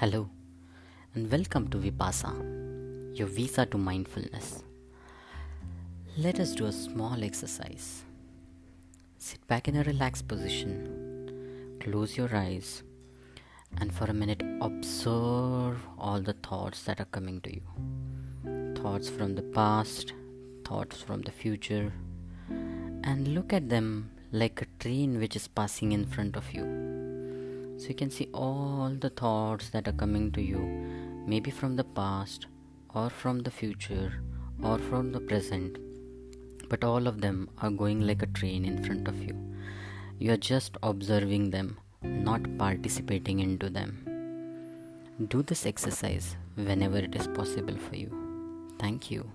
Hello, and welcome to Vipassana, your visa to mindfulness. Let us do a small exercise. Sit back in a relaxed position, close your eyes, and for a minute observe all the thoughts that are coming to you. Thoughts from the past, thoughts from the future, and look at them like a train which is passing in front of you. So you can see all the thoughts that are coming to you, maybe from the past, or from the future, or from the present, but all of them are going like a train in front of you. You are just observing them, not participating into them. Do this exercise whenever it is possible for you. Thank you.